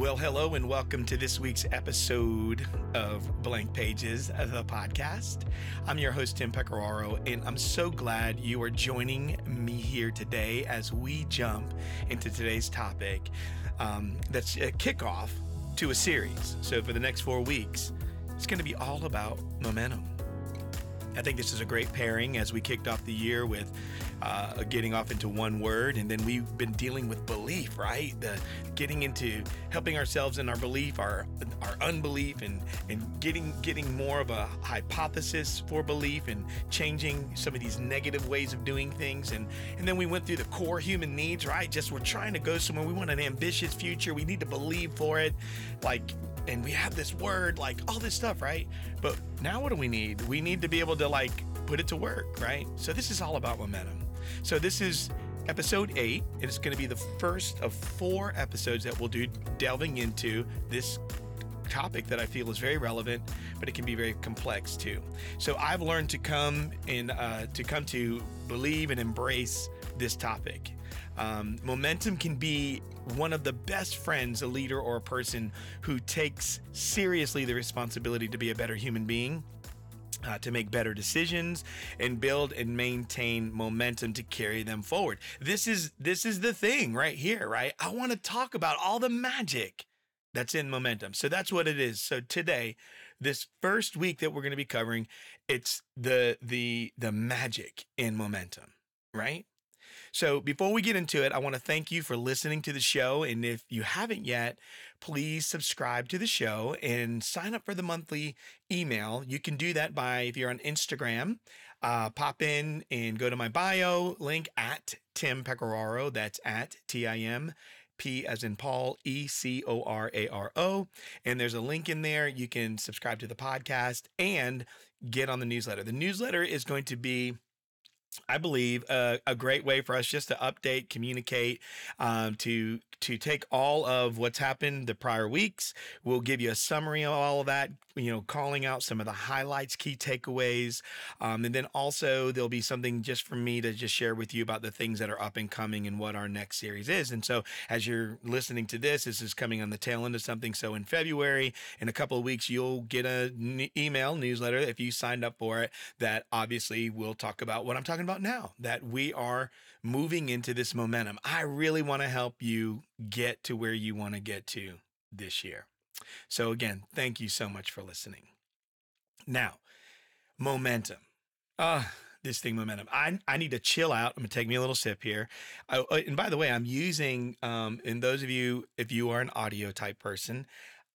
Well, hello and welcome to this week's episode of Blank Pages, the podcast. I'm your host, Tim Pecoraro, and I'm so glad you are joining me here today as we jump into today's topic um, that's a kickoff to a series. So, for the next four weeks, it's going to be all about momentum. I think this is a great pairing as we kicked off the year with uh, getting off into one word, and then we've been dealing with belief, right? The getting into helping ourselves in our belief, our our unbelief, and and getting getting more of a hypothesis for belief, and changing some of these negative ways of doing things, and and then we went through the core human needs, right? Just we're trying to go somewhere. We want an ambitious future. We need to believe for it, like and we have this word, like all this stuff, right? But now what do we need? We need to be able to like put it to work, right? So this is all about momentum. So this is episode eight. It's going to be the first of four episodes that we'll do delving into this topic that I feel is very relevant, but it can be very complex too. So I've learned to come and uh, to come to believe and embrace this topic. Um, momentum can be one of the best friends a leader or a person who takes seriously the responsibility to be a better human being uh, to make better decisions and build and maintain momentum to carry them forward. This is this is the thing right here, right? I want to talk about all the magic that's in momentum. So that's what it is. So today, this first week that we're going to be covering, it's the the the magic in momentum, right? So before we get into it, I want to thank you for listening to the show. And if you haven't yet, please subscribe to the show and sign up for the monthly email. You can do that by, if you're on Instagram, uh, pop in and go to my bio link at Tim Pecoraro. That's at T I M P as in Paul, E C O R A R O. And there's a link in there. You can subscribe to the podcast and get on the newsletter. The newsletter is going to be I believe uh, a great way for us just to update, communicate, um, to to take all of what's happened the prior weeks. We'll give you a summary of all of that. You know, calling out some of the highlights, key takeaways, um, and then also there'll be something just for me to just share with you about the things that are up and coming and what our next series is. And so, as you're listening to this, this is coming on the tail end of something. So in February, in a couple of weeks, you'll get an email newsletter if you signed up for it. That obviously will talk about what I'm talking about now that we are moving into this momentum. I really want to help you get to where you want to get to this year. So, again, thank you so much for listening. Now, momentum. Ah, uh, this thing momentum. I, I need to chill out. I'm gonna take me a little sip here. I, and by the way, I'm using um, and those of you if you are an audio type person,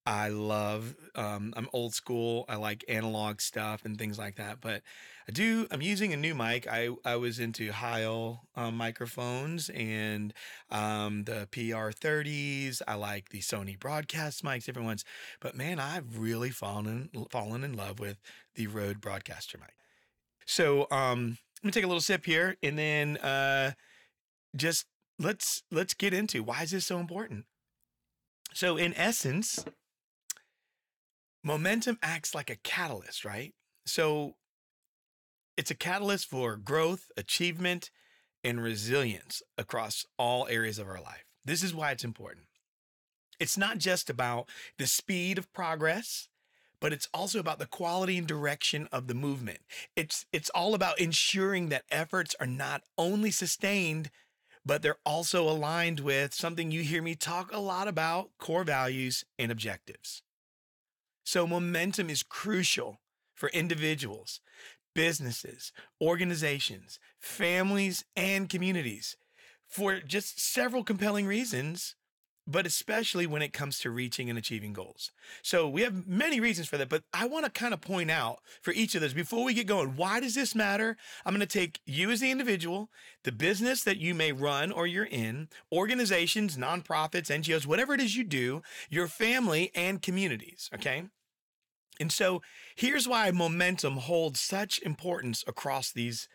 I love, um, I'm old school. I like analog stuff and things like that. But I do, I'm using a new mic. I, I was into Heil um, microphones and um, the PR30s. I like the Sony broadcast mics, different ones. But man, I've really fallen, fallen in love with the Rode broadcaster mic. So um, let me take a little sip here and then uh, just let's let's get into why is this so important. So in essence, momentum acts like a catalyst, right? So it's a catalyst for growth, achievement, and resilience across all areas of our life. This is why it's important. It's not just about the speed of progress, but it's also about the quality and direction of the movement. It's it's all about ensuring that efforts are not only sustained, but they're also aligned with something you hear me talk a lot about, core values and objectives. So momentum is crucial for individuals, businesses, organizations, families, and communities for just several compelling reasons, but especially when it comes to reaching and achieving goals. So we have many reasons for that, but I want to kind of point out for each of those before we get going, why does this matter? I'm going to take you as the individual, the business that you may run or you're in, organizations, nonprofits, NGOs, whatever it is you do, your family and communities. Okay. And so here's why momentum holds such importance across these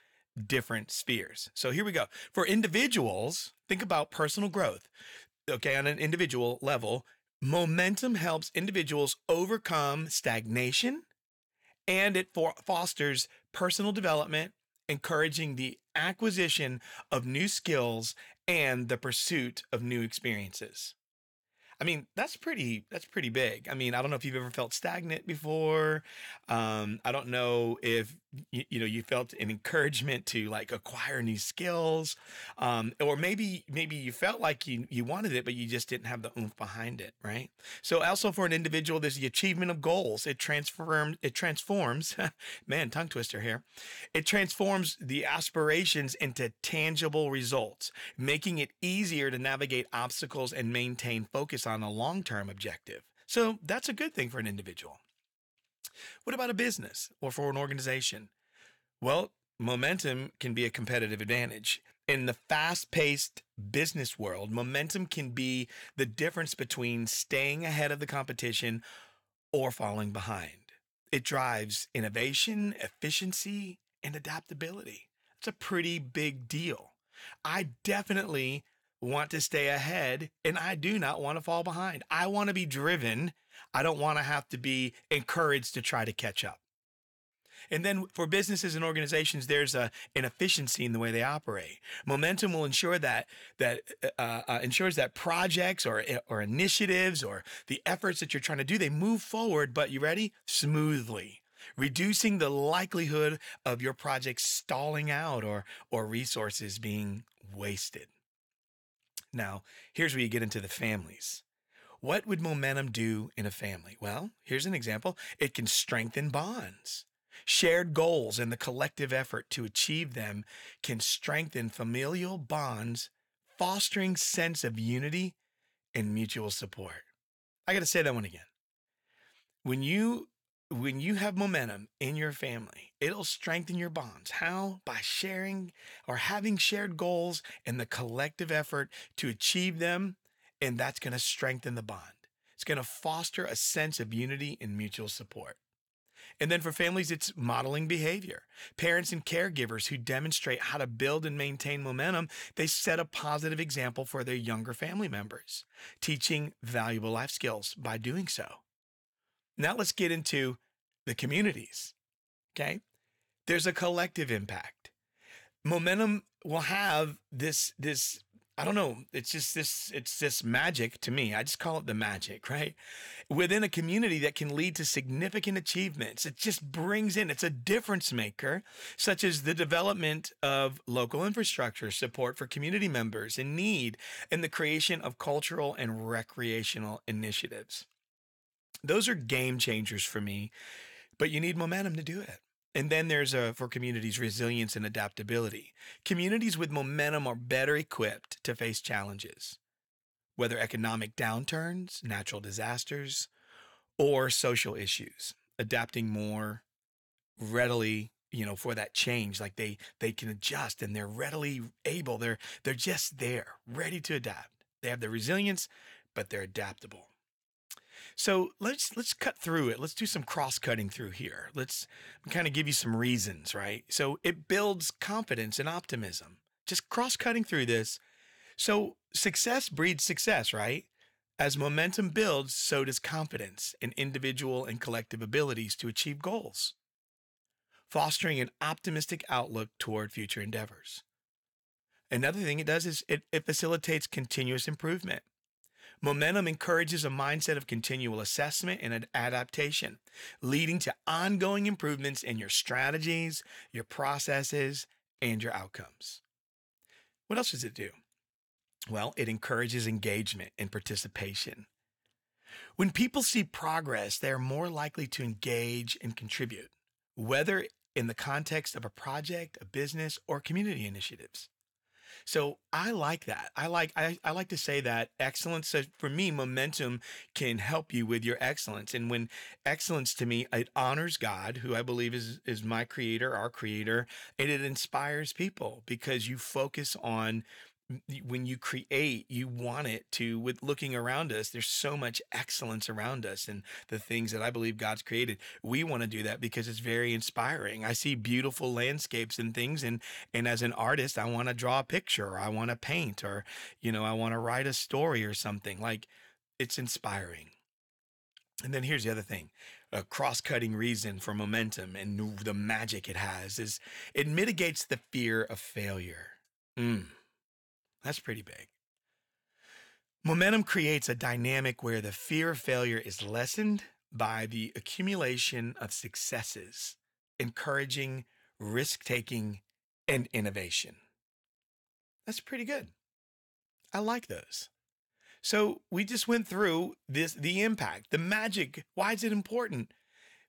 different spheres. So here we go. For individuals, think about personal growth. Okay, on an individual level, momentum helps individuals overcome stagnation and it for- fosters personal development, encouraging the acquisition of new skills and the pursuit of new experiences. I mean, that's pretty that's pretty big. I mean, I don't know if you've ever felt stagnant before. Um, I don't know if you, you know you felt an encouragement to like acquire new skills, um, or maybe maybe you felt like you you wanted it, but you just didn't have the oomph behind it, right? So also for an individual, there's the achievement of goals. It transforms it transforms, man, tongue twister here. It transforms the aspirations into tangible results, making it easier to navigate obstacles and maintain focus a long term objective. So that's a good thing for an individual. What about a business or for an organization? Well, momentum can be a competitive advantage. In the fast paced business world, momentum can be the difference between staying ahead of the competition or falling behind. It drives innovation, efficiency, and adaptability. It's a pretty big deal. I definitely want to stay ahead and I do not want to fall behind. I want to be driven. I don't want to have to be encouraged to try to catch up. And then for businesses and organizations, there's a, an efficiency in the way they operate. Momentum will ensure that that uh, uh, ensures that projects or or initiatives or the efforts that you're trying to do they move forward. But you ready? Smoothly, reducing the likelihood of your project stalling out or or resources being wasted. Now, here's where you get into the families. What would momentum do in a family? Well, here's an example it can strengthen bonds. Shared goals and the collective effort to achieve them can strengthen familial bonds, fostering sense of unity and mutual support. I got to say that one again. When you when you have momentum in your family, it'll strengthen your bonds. How? By sharing or having shared goals and the collective effort to achieve them. And that's going to strengthen the bond. It's going to foster a sense of unity and mutual support. And then for families, it's modeling behavior. Parents and caregivers who demonstrate how to build and maintain momentum, they set a positive example for their younger family members, teaching valuable life skills by doing so. Now let's get into the communities. Okay. There's a collective impact. Momentum will have this, this, I don't know, it's just this, it's this magic to me. I just call it the magic, right? Within a community that can lead to significant achievements. It just brings in, it's a difference maker, such as the development of local infrastructure, support for community members in need, and the creation of cultural and recreational initiatives. Those are game changers for me, but you need momentum to do it. And then there's a, for communities resilience and adaptability. Communities with momentum are better equipped to face challenges, whether economic downturns, natural disasters, or social issues, adapting more readily you know for that change like they they can adjust and they're readily able they're they're just there ready to adapt they have the resilience but they're adaptable so let's let's cut through it. Let's do some cross-cutting through here. Let's kind of give you some reasons, right? So it builds confidence and optimism. Just cross-cutting through this. So success breeds success, right? As momentum builds, so does confidence in individual and collective abilities to achieve goals, fostering an optimistic outlook toward future endeavors. Another thing it does is it, it facilitates continuous improvement. Momentum encourages a mindset of continual assessment and adaptation, leading to ongoing improvements in your strategies, your processes, and your outcomes. What else does it do? Well, it encourages engagement and participation. When people see progress, they are more likely to engage and contribute, whether in the context of a project, a business, or community initiatives. So I like that. I like I, I like to say that excellence for me, momentum can help you with your excellence. And when excellence to me, it honors God, who I believe is is my creator, our creator, and it inspires people because you focus on when you create, you want it to, with looking around us, there's so much excellence around us and the things that I believe God's created. We want to do that because it's very inspiring. I see beautiful landscapes and things. And, and as an artist, I want to draw a picture or I want to paint or, you know, I want to write a story or something like it's inspiring. And then here's the other thing a cross cutting reason for momentum and the magic it has is it mitigates the fear of failure. Mm. That's pretty big. Momentum creates a dynamic where the fear of failure is lessened by the accumulation of successes, encouraging risk taking and innovation. That's pretty good. I like those. So we just went through this the impact, the magic. Why is it important?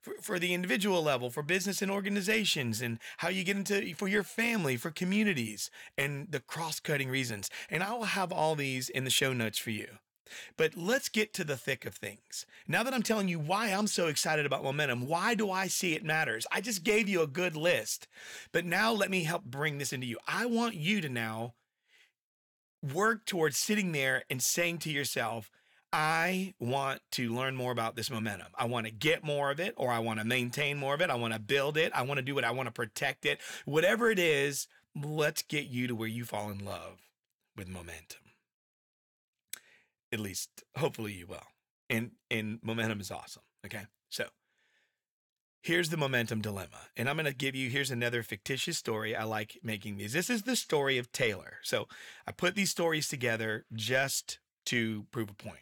For, for the individual level, for business and organizations, and how you get into for your family, for communities, and the cross cutting reasons. And I will have all these in the show notes for you. But let's get to the thick of things. Now that I'm telling you why I'm so excited about momentum, why do I see it matters? I just gave you a good list. But now let me help bring this into you. I want you to now work towards sitting there and saying to yourself, I want to learn more about this momentum. I want to get more of it, or I want to maintain more of it. I want to build it. I want to do it. I want to protect it. Whatever it is, let's get you to where you fall in love with momentum. At least, hopefully, you will. And and momentum is awesome. Okay, so here's the momentum dilemma. And I'm going to give you here's another fictitious story. I like making these. This is the story of Taylor. So I put these stories together just to prove a point.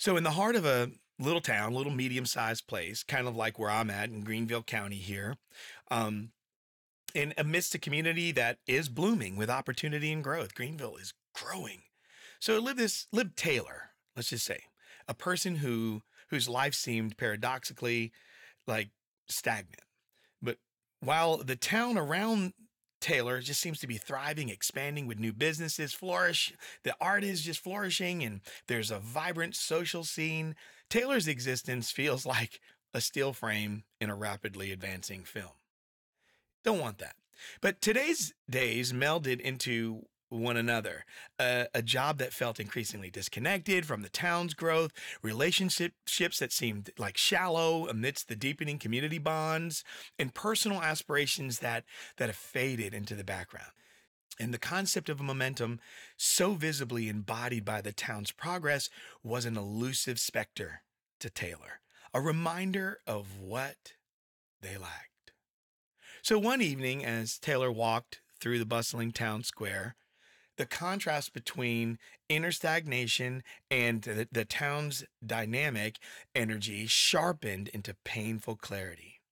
So, in the heart of a little town, little medium sized place, kind of like where I'm at in Greenville County here, um, and amidst a community that is blooming with opportunity and growth, Greenville is growing. So, lived this lived Taylor, let's just say, a person who whose life seemed paradoxically like stagnant. But while the town around Taylor just seems to be thriving, expanding with new businesses, flourish. The art is just flourishing and there's a vibrant social scene. Taylor's existence feels like a steel frame in a rapidly advancing film. Don't want that. But today's days melded into one another. A job that felt increasingly disconnected from the town's growth, relationships that seemed like shallow amidst the deepening community bonds, and personal aspirations that that have faded into the background. And the concept of momentum, so visibly embodied by the town's progress, was an elusive specter to Taylor, a reminder of what they lacked. So one evening, as Taylor walked through the bustling town square, the contrast between inner stagnation and the, the town's dynamic energy sharpened into painful clarity.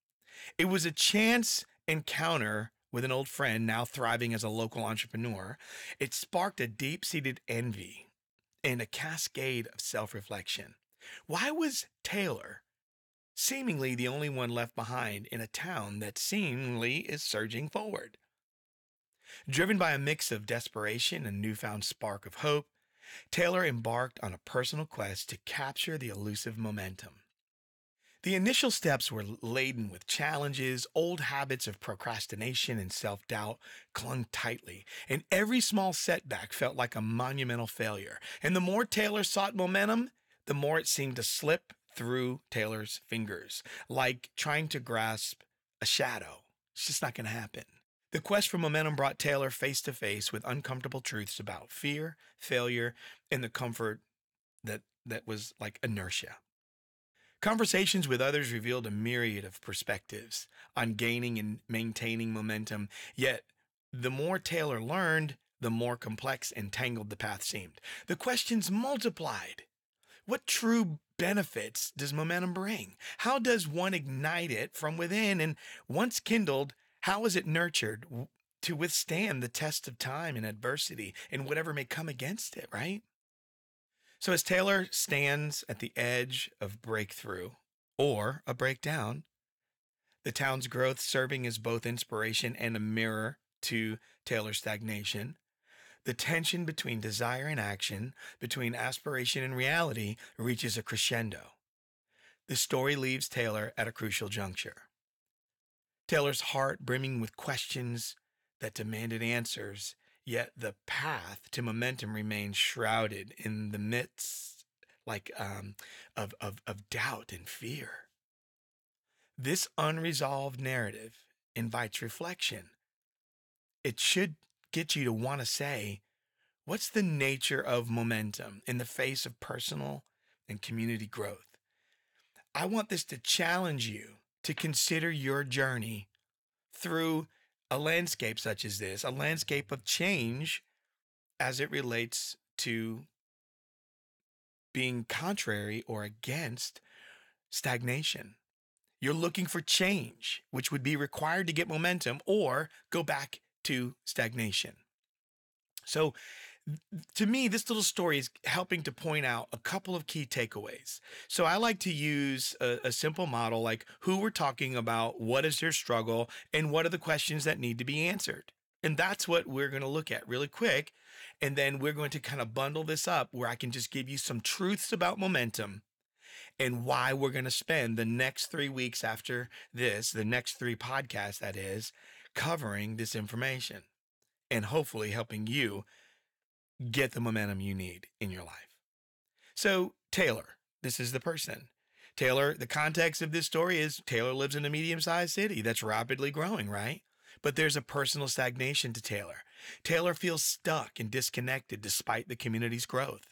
It was a chance encounter with an old friend now thriving as a local entrepreneur. It sparked a deep seated envy and a cascade of self reflection. Why was Taylor seemingly the only one left behind in a town that seemingly is surging forward? Driven by a mix of desperation and newfound spark of hope, Taylor embarked on a personal quest to capture the elusive momentum. The initial steps were laden with challenges, old habits of procrastination and self doubt clung tightly, and every small setback felt like a monumental failure. And the more Taylor sought momentum, the more it seemed to slip through Taylor's fingers, like trying to grasp a shadow. It's just not going to happen. The quest for momentum brought Taylor face to face with uncomfortable truths about fear, failure, and the comfort that, that was like inertia. Conversations with others revealed a myriad of perspectives on gaining and maintaining momentum, yet, the more Taylor learned, the more complex and tangled the path seemed. The questions multiplied. What true benefits does momentum bring? How does one ignite it from within? And once kindled, how is it nurtured to withstand the test of time and adversity and whatever may come against it, right? So, as Taylor stands at the edge of breakthrough or a breakdown, the town's growth serving as both inspiration and a mirror to Taylor's stagnation, the tension between desire and action, between aspiration and reality, reaches a crescendo. The story leaves Taylor at a crucial juncture. Taylor's heart brimming with questions that demanded answers, yet the path to momentum remained shrouded in the midst like um, of, of, of doubt and fear. This unresolved narrative invites reflection. It should get you to want to say, what's the nature of momentum in the face of personal and community growth? I want this to challenge you to consider your journey through a landscape such as this, a landscape of change as it relates to being contrary or against stagnation. You're looking for change, which would be required to get momentum or go back to stagnation. So, to me, this little story is helping to point out a couple of key takeaways. So, I like to use a, a, simple model like who we're talking about, what is their struggle, and what are the questions that need to be answered. And that's what we're going to look at really quick. And then we're going to kind of bundle this up where I can just give you some truths about momentum and why we're going to spend the next three weeks after this, the next three podcasts, that is, covering this information and hopefully helping you get the momentum you need in your life. So, Taylor, this is the person. Taylor, the context of this story is Taylor lives in a medium sized city that's rapidly growing, right? But there's a personal stagnation to Taylor. Taylor feels stuck and disconnected despite the community's growth.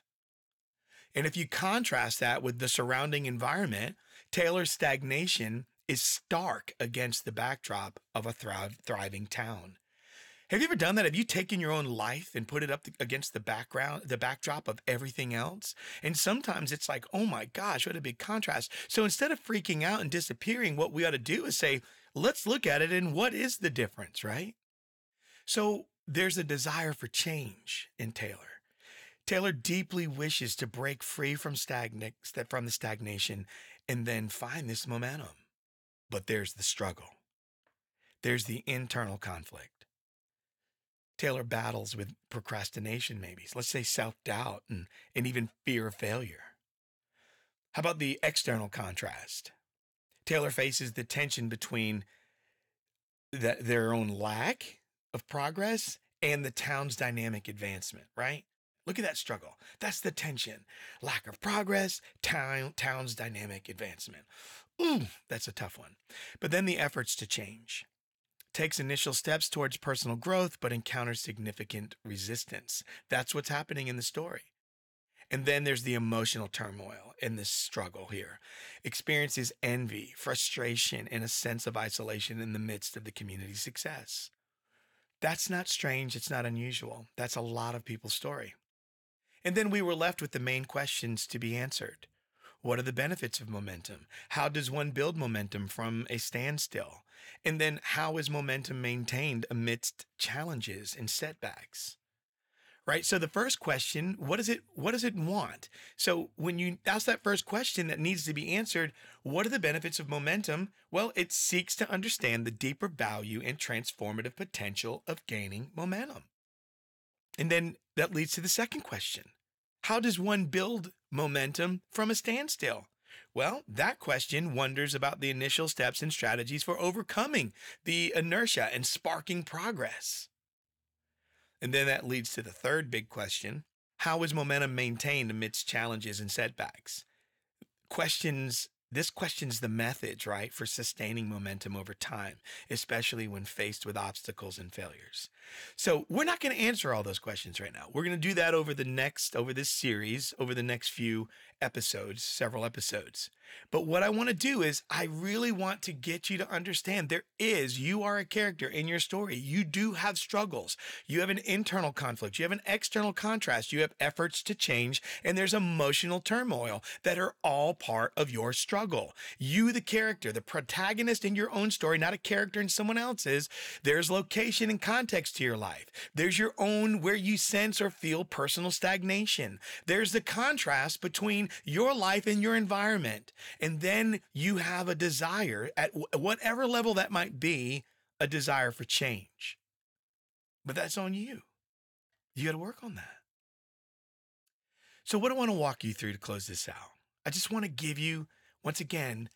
And if you contrast that with the surrounding environment, Taylor's stagnation is stark against the backdrop of a thriving town. Have you ever done that? Have you taken your own life and put it up against the background, the backdrop of everything else? And sometimes it's like, oh my gosh, what a big contrast. So instead of freaking out and disappearing, what we ought to do is say, let's look at it and what is the difference, right? So there's a desire for change in Taylor. Taylor deeply wishes to break free from from the stagnation and then find this momentum. But there's the struggle. There's the internal conflict. Taylor battles with procrastination, maybe. let's say self doubt and, and even fear of failure. How about the external contrast? Taylor faces the tension between that their own lack of progress and the town's dynamic advancement, right? Look at that struggle. That's the tension. Lack of progress, town, town's dynamic advancement. Ooh, that's a tough one. But then the efforts to change takes initial steps towards personal growth, but encounters significant resistance. That's what's happening in the story. And then there's the emotional turmoil in this struggle here. Experiences envy, frustration, and a sense of isolation in the midst of the community's success. That's not strange. It's not unusual. That's a lot of people's story. And then we were left with the main questions to be answered. What are the benefits of momentum? How does one build momentum from a standstill? And then how is momentum maintained amidst challenges and setbacks? Right? So the first question, what does it what does it want? So when you ask that first question that needs to be answered, what are the benefits of momentum? Well, it seeks to understand the deeper value and transformative potential of gaining momentum. And then that leads to the second question. How does one build momentum from a standstill? Well, that question wonders about the initial steps and strategies for overcoming the inertia and sparking progress. And then that leads to the third big question How is momentum maintained amidst challenges and setbacks? Questions this questions the methods, right, for sustaining momentum over time, especially when faced with obstacles and failures. So, we're not going to answer all those questions right now. We're going to do that over the next, over this series, over the next few episodes, several episodes. But what I want to do is, I really want to get you to understand there is, you are a character in your story. You do have struggles. You have an internal conflict. You have an external contrast. You have efforts to change, and there's emotional turmoil that are all part of your struggle. You, the character, the protagonist in your own story, not a character in someone else's, there's location and context to your life. There's your own where you sense or feel personal stagnation. There's the contrast between your life and your environment. And then you have a desire at whatever level that might be, a desire for change. But that's on you. You got to work on that. So, what I want to walk you through to close this out, I just want to give you, once again,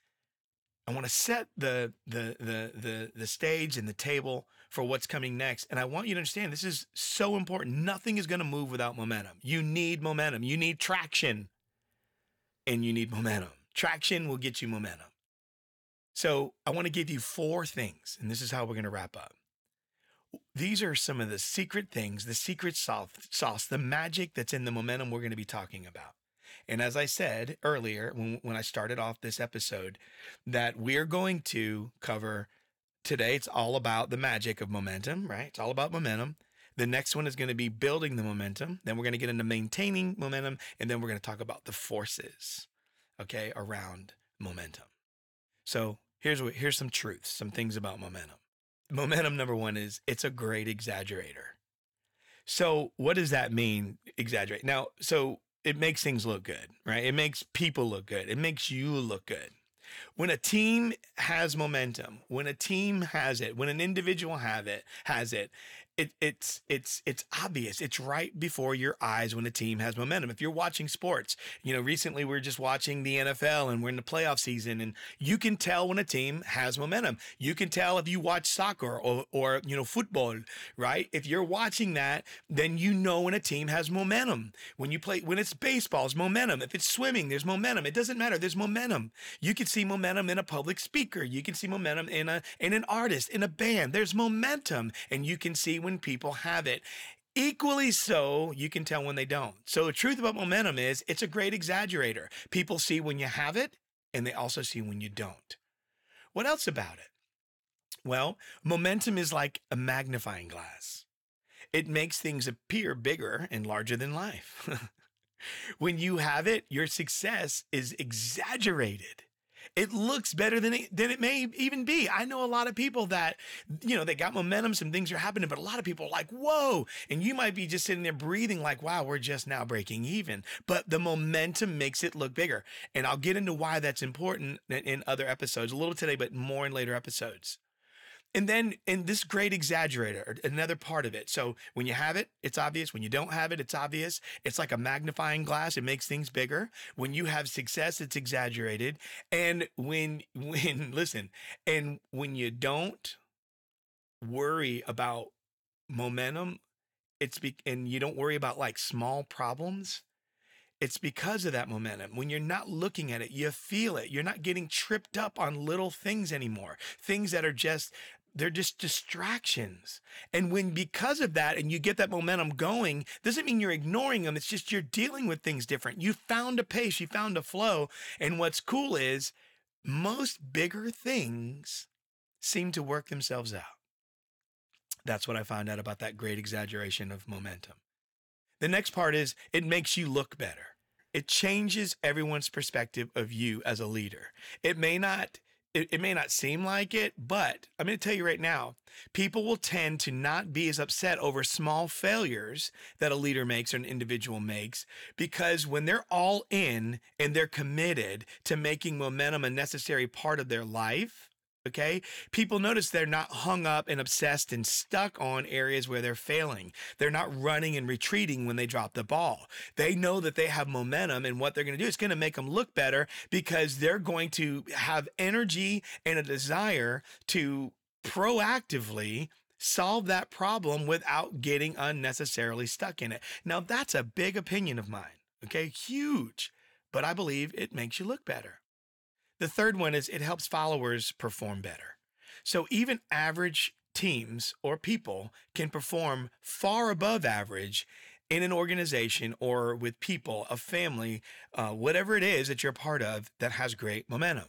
I want to set the, the the the the stage and the table for what's coming next. And I want you to understand this is so important. Nothing is going to move without momentum. You need momentum. You need traction. And you need momentum. Traction will get you momentum. So I want to give you four things, and this is how we're going to wrap up. These are some of the secret things, the secret sauce, the magic that's in the momentum we're going to be talking about. And as I said earlier, when, when I started off this episode, that we're going to cover today, it's all about the magic of momentum, right? It's all about momentum. The next one is going to be building the momentum. Then we're going to get into maintaining momentum. And then we're going to talk about the forces, okay, around momentum. So here's what, here's some truths, some things about momentum. Momentum number one is it's a great exaggerator. So what does that mean? Exaggerate. Now, so it makes things look good, right? It makes people look good. It makes you look good. When a team has momentum, when a team has it, when an individual have it, has it, it, it's it's it's obvious. It's right before your eyes when a team has momentum. If you're watching sports, you know, recently we are just watching the NFL and we're in the playoff season, and you can tell when a team has momentum. You can tell if you watch soccer or or you know football, right? If you're watching that, then you know when a team has momentum. When you play when it's baseball, it's momentum. If it's swimming, there's momentum. It doesn't matter. There's momentum. You can see momentum in a public speaker. You can see momentum in a in an artist, in a band. There's momentum, and you can see when when people have it. Equally so, you can tell when they don't. So the truth about momentum is it's a great exaggerator. People see when you have it and they also see when you don't. What else about it? Well, momentum is like a magnifying glass. It makes things appear bigger and larger than life. when you have it, your success is exaggerated it looks better than it, than it may even be. I know a lot of people that, you know, they got momentum, some things are happening, but a lot of people are like, whoa. And you might be just sitting there breathing like, wow, we're just now breaking even. But the momentum makes it look bigger. And I'll get into why that's important in other episodes, a little today, but more in later episodes. And then, in this great exaggerator, another part of it. So when you have it, it's obvious. When you don't have it, it's obvious. It's like a magnifying glass. It makes things bigger. When you have success, it's exaggerated. And when, when, listen, and when you don't worry about momentum, it's be, and you don't worry about like small problems, it's because of that momentum. When you're not looking at it, you feel it. You're not getting tripped up on little things anymore. Things that are just they're just distractions. And when because of that and you get that momentum going, doesn't mean you're ignoring them. It's just you're dealing with things different. You found a pace, you found a flow. And what's cool is most bigger things seem to work themselves out. That's what I found out about that great exaggeration of momentum. The next part is it makes you look better. It changes everyone's perspective of you as a leader. It may not it, it, may not seem like it, but I'm going to tell you right now, people will tend to not be as upset over small failures that a leader makes or an individual makes because when they're all in and they're committed to making momentum a necessary part of their life, Okay. People notice they're not hung up and obsessed and stuck on areas where they're failing. They're not running and retreating when they drop the ball. They know that they have momentum and what they're going to do is going to make them look better because they're going to have energy and a desire to proactively solve that problem without getting unnecessarily stuck in it. Now, that's a big opinion of mine. Okay. Huge. But I believe it makes you look better. The third one is it helps followers perform better. So even average teams or people can perform far above average in an organization or with people, a family, uh, whatever it is that you're part of that has great momentum.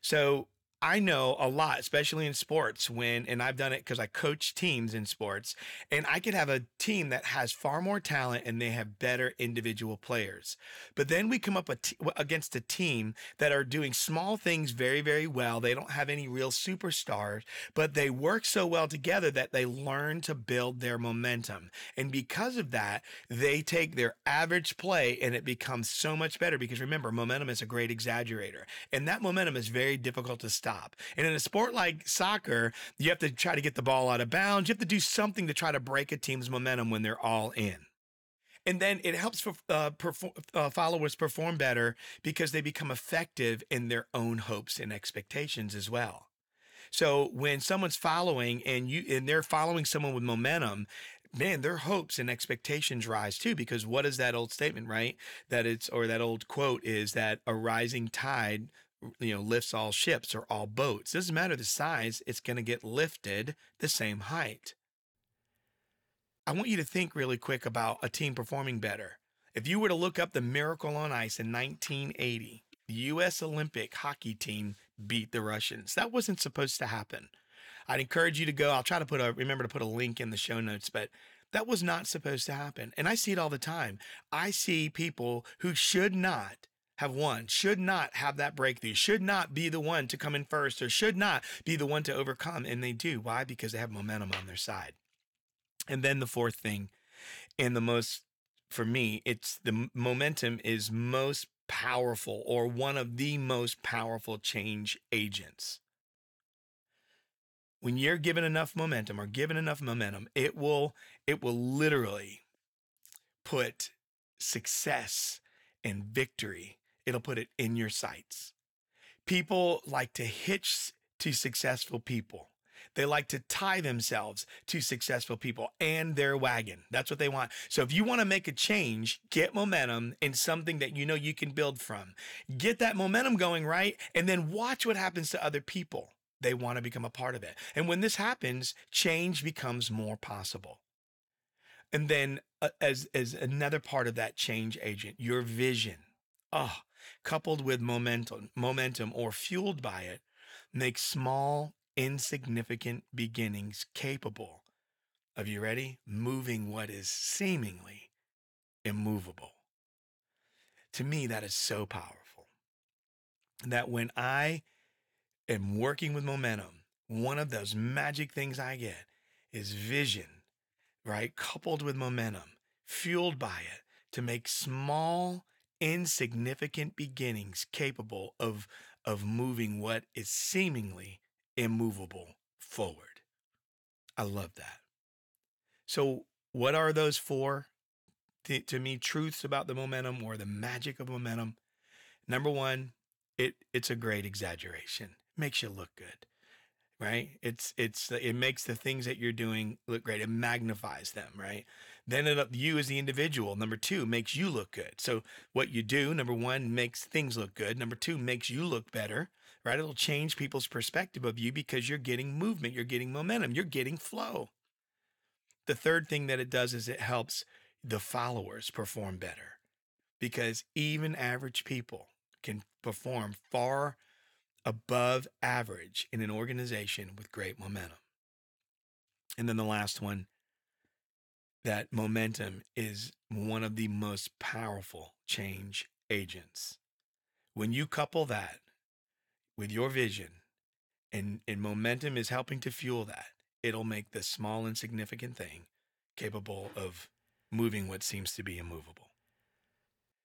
So I know a lot, especially in sports, when, and I've done it because I coach teams in sports, and I could have a team that has far more talent and they have better individual players. But then we come up against a team that are doing small things very, very well. They don't have any real superstars, but they work so well together that they learn to build their momentum. And because of that, they take their average play and it becomes so much better because remember, momentum is a great exaggerator. And that momentum is very difficult to stop. And in a sport like soccer, you have to try to get the ball out of bounds. You have to do something to try to break a team's momentum when they're all in. And then it helps uh, perform, uh, followers perform better because they become effective in their own hopes and expectations as well. So when someone's following and you and they're following someone with momentum, man, their hopes and expectations rise too. Because what is that old statement, right? That it's or that old quote is that a rising tide you know lifts all ships or all boats doesn't matter the size it's going to get lifted the same height i want you to think really quick about a team performing better if you were to look up the miracle on ice in 1980 the us olympic hockey team beat the russians that wasn't supposed to happen I'd encourage you to go. I'll try to put a remember to put a link in the show notes, but that was not supposed to happen. And I see it all the time. I see people who should not have won, should not have that breakthrough, should not be the one to come in first, or should not be the one to overcome. And they do. Why? Because they have momentum on their side. And then the fourth thing, and the most, for me, it's the momentum is most powerful or one of the most powerful change agents. When you're given enough momentum or given enough momentum, it will it will literally put success and victory. It'll put it in your sights. People like to hitch to successful people. They like to tie themselves to successful people and their wagon. That's what they want. So if you want to make a change, get momentum in something that you know you can build from. Get that momentum going, right? And then watch what happens to other people. They want to become a part of it. And when this happens, change becomes more possible. And then uh, as as another part of that change agent, your vision. Oh, coupled with momentum, momentum or fueled by it, makes small insignificant beginnings capable of, you ready? Moving what is seemingly immovable. To me, that is so powerful. That when I am working with momentum, one of those magic things I get is vision, right? Coupled with momentum, fueled by it to make small, insignificant beginnings capable of, of moving what is seemingly immovable forward. I love that. So, what are those four, to, to me, truths about the momentum or the magic of momentum? Number one, it it's a great exaggeration. Makes you look good right it's it's it makes the things that you're doing look great it magnifies them right then it you as the individual number two makes you look good. So what you do number one makes things look good. Number two makes you look better right? It'll change people's perspective of you because you're getting movement you're getting momentum you're getting flow. The third thing that it does is it helps the followers perform better because even average people can perform far above average in an organization with great momentum. And then the last one that momentum is one of the most powerful change agents. When you couple that with your vision and, and momentum is helping to fuel that, it'll make the small, insignificant thing capable of moving what seems to be immovable.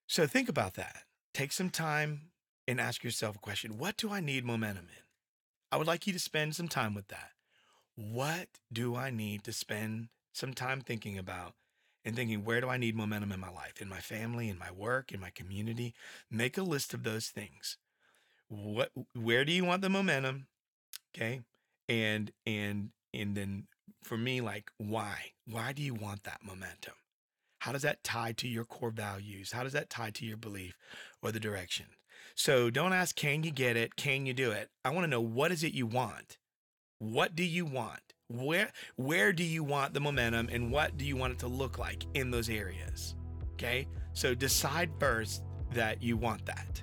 So think about that. Take some time and ask yourself a question What do I need momentum in? I would like you to spend some time with that. What do I need to spend some time thinking about and thinking, where do I need momentum in my life, in my family, in my work, in my community? Make a list of those things. What, where do you want the momentum? Okay. And, and, and then for me, like, why? Why do you want that momentum? How does that tie to your core values? How does that tie to your belief or the direction? So don't ask, can you get it? Can you do it? I want to know what is it you want? What do you want? Where where do you want the momentum and what do you want it to look like in those areas? Okay? So decide first that you want that.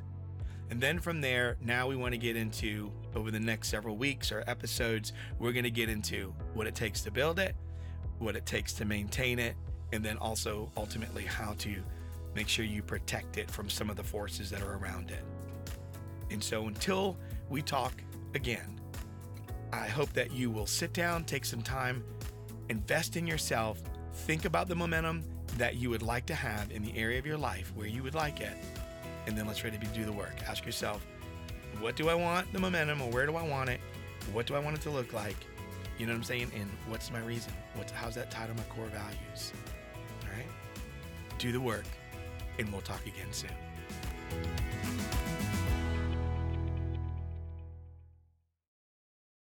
And then from there, now we want to get into over the next several weeks or episodes, we're going to get into what it takes to build it, what it takes to maintain it, and then also ultimately how to make sure you protect it from some of the forces that are around it. And so until we talk again, I hope that you will sit down, take some time, invest in yourself, think about the momentum that you would like to have in the area of your life where you would like it, and then let's ready to do the work. Ask yourself, what do I want the momentum or where do I want it? What do I want it to look like? You know what I'm saying? And what's my reason? What's how's that tied to my core values? All right? Do the work and we'll talk again soon.